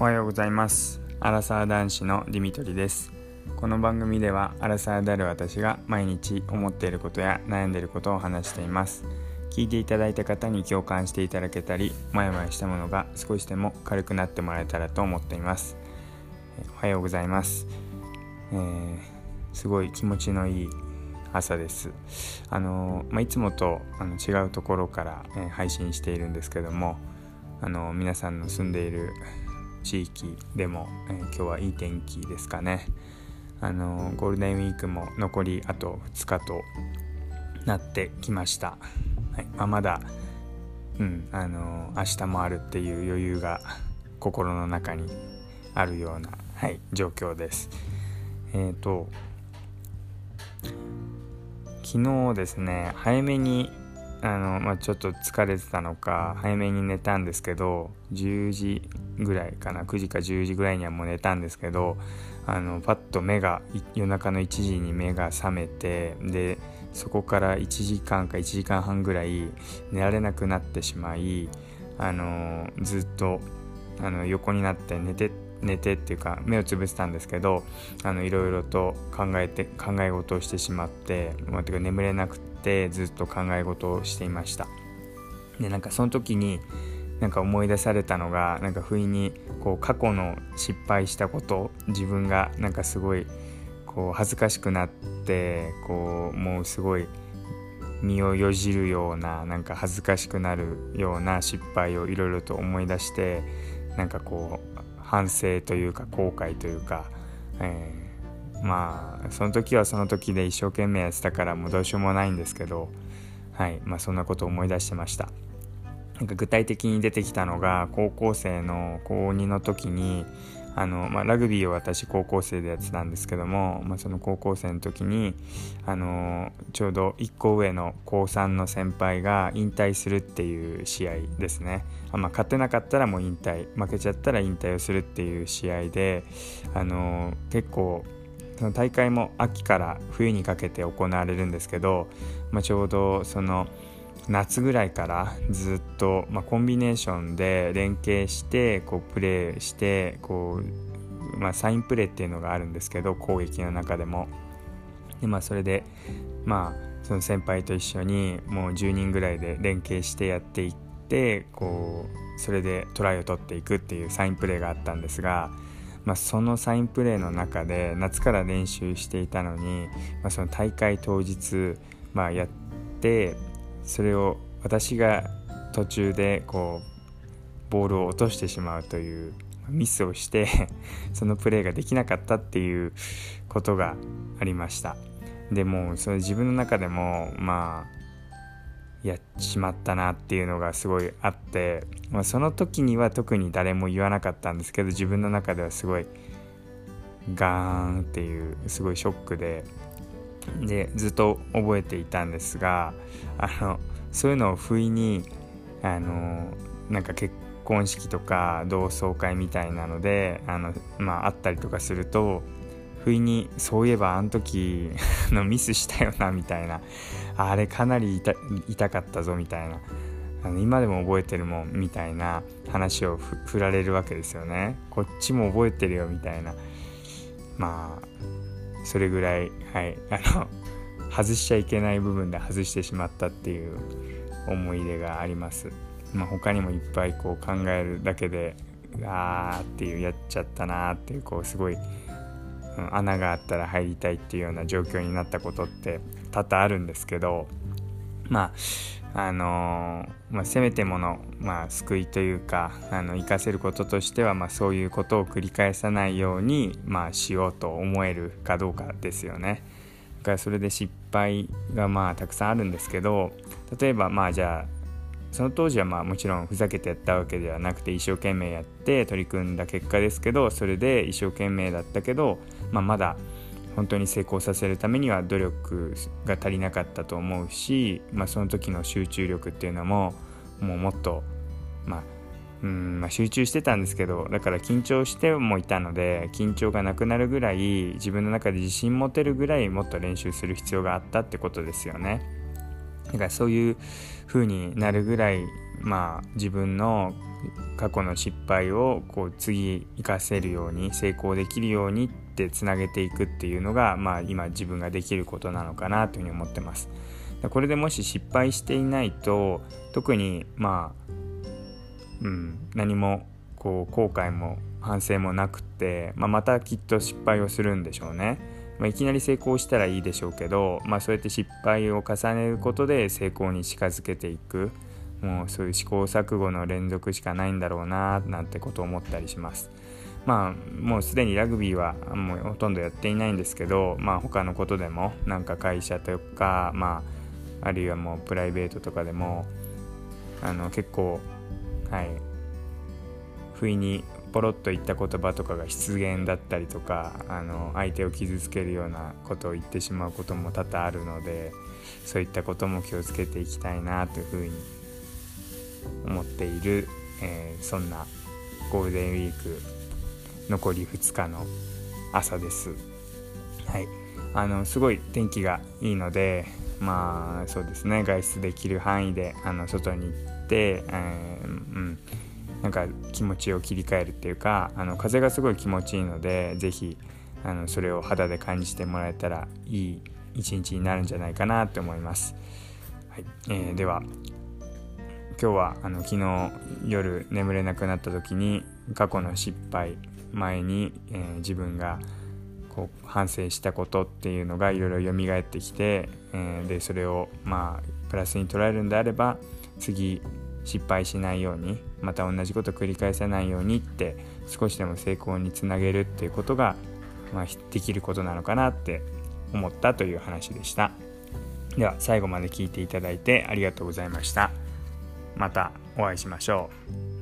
おはようございます。アラサー男子のディミトリです。この番組ではアラサーである私が毎日思っていることや悩んでいることを話しています。聞いていただいた方に共感していただけたりモヤモヤしたものが少しでも軽くなってもらえたらと思っています。おはようございます、えー、すごい気持ちのいい朝です。あの、まあ、いつもとあの違うところから、えー、配信しているんですけどもあの皆さんの住んでいる地域でも、えー、今日はいい天気ですかね。あのゴールデンウィークも残りあと2日となってきました、はい。まあ、まだうんあの明日もあるっていう余裕が心の中にあるような、はい、状況です。えっ、ー、と昨日ですね早めにあの、まあ、ちょっと疲れてたのか早めに寝たんですけど10時ぐらいかな9時か10時ぐらいにはもう寝たんですけどあのパッと目が夜中の1時に目が覚めてでそこから1時間か1時間半ぐらい寝られなくなってしまいあのずっとあの横になって寝て寝てっていうか目をつぶしたんですけどあのいろいろと考えて考え事をしてしまって、まあ、てか眠れなくてずっと考え事をしていました。でなんかその時になんか思い出されたのがなんか不意にこう過去の失敗したこと自分がなんかすごいこう恥ずかしくなってこうもうすごい身をよじるようななんか恥ずかしくなるような失敗をいろいろと思い出してなんかこう反省というか後悔というか、えー、まあその時はその時で一生懸命やってたからもうどうしようもないんですけど、はい。まあ、そんなことを思い出してました。なんか具体的に出てきたのが高校生の高2の時にあの、まあ、ラグビーを私高校生でやってたんですけども、まあ、その高校生の時にあのちょうど1個上の高3の先輩が引退するっていう試合ですね、あまあ、勝てなかったらもう引退。負けちゃったら引退をするっていう試合であの結構その大会も秋から冬にかけて行われるんですけど、まあ、ちょうどその夏ぐらいからずっと、まあ、コンビネーションで連携してこうプレーしてこう、まあ、サインプレーっていうのがあるんですけど攻撃の中でも。で、まあ、それでまあその先輩と一緒にもう10人ぐらいで連携してやっていってこうそれでトライを取っていくっていうサインプレーがあったんですが、まあ、そのサインプレーの中で夏から練習していたのに、まあ、その大会当日、まあ、やってそれを私が途中でこうボールを落としてしまうというミスをして そのプレーができなかったっていうことがありました。でもそれ自分の中でもまあやっちまったなっていうのがすごいあって、まあ、その時には特に誰も言わなかったんですけど自分の中ではすごいガーンっていうすごいショックででずっと覚えていたんですがあのそういうのを不意にあのなんか結婚式とか同窓会みたいなのであの、まあ、あったりとかすると不意にそういえばあ の時のミスしたよなみたいな。あれかなり痛かったぞみたいな。あの今でも覚えてるもんみたいな話を振られるわけですよね。こっちも覚えてるよみたいな。まあそれぐらい、はい、あの外しちゃいけない部分で外してしまったっていう思い出があります。まあ、他にもいっぱいこう考えるだけであーっていうやっちゃったなーっていうこうすごい、穴があったら入りたいっていうような状況になったことって多々あるんですけどまああの、まあ、せめてもの、まあ、救いというかあの生かせることとしては、まあ、そういうことを繰り返さないように、まあ、しようと思えるかどうかですよね。だからそれで失敗がまあたくさんあるんですけど例えばまあじゃあその当時はまあもちろんふざけてやったわけではなくて一生懸命やって取り組んだ結果ですけどそれで一生懸命だったけど、まあ、まだ本当に成功させるためには努力が足りなかったと思うし、まあ、その時の集中力っていうのももうもっと、まあうんまあ、集中してたんですけどだから緊張してもいたので緊張がなくなるぐらい自分の中で自信持てるぐらいもっと練習する必要があったってことですよね。だからそういう風になるぐらいまあ自分の過去の失敗をこう次生かせるように成功できるようにってつなげていくっていうのが、まあ、今自分ができることなのかなというふうに思ってます。これでもし失敗していないと特にまあ、うん、何もこう後悔も反省もなくって、まあ、またきっと失敗をするんでしょうね。まあ、いきなり成功したらいいでしょうけど、まあ、そうやって失敗を重ねることで成功に近づけていくもうそういう試行錯誤の連続しかないんだろうななんてことを思ったりします。まあもうすでにラグビーはもうほとんどやっていないんですけど、まあ、他のことでもなんか会社とか、まあ、あるいはもうプライベートとかでもあの結構はい不意にポロッと言った言葉とかが失言だったりとかあの相手を傷つけるようなことを言ってしまうことも多々あるのでそういったことも気をつけていきたいなというふうに思っている、えー、そんなゴールデンウィーク残り2日の朝です。はい、あのすごい天気がいいのでまあそうですね。外出できる範囲であの外に行って、えー、うん。なんか気持ちを切り替えるっていうかあの風がすごい気持ちいいので是非あのそれを肌で感じてもらえたらいい一日になるんじゃないかなと思います。はいえー、では今日はあの昨日夜眠れなくなった時に過去の失敗前に、えー、自分がこう反省したことっていうのがいろいろ蘇ってきて、えー、でそれをまあプラスに捉えるんであれば次失敗しないようにまた同じこと繰り返さないようにって少しでも成功につなげるっていうことが、まあ、できることなのかなって思ったという話でした。では最後まで聞いていただいてありがとうございました。またお会いしましょう。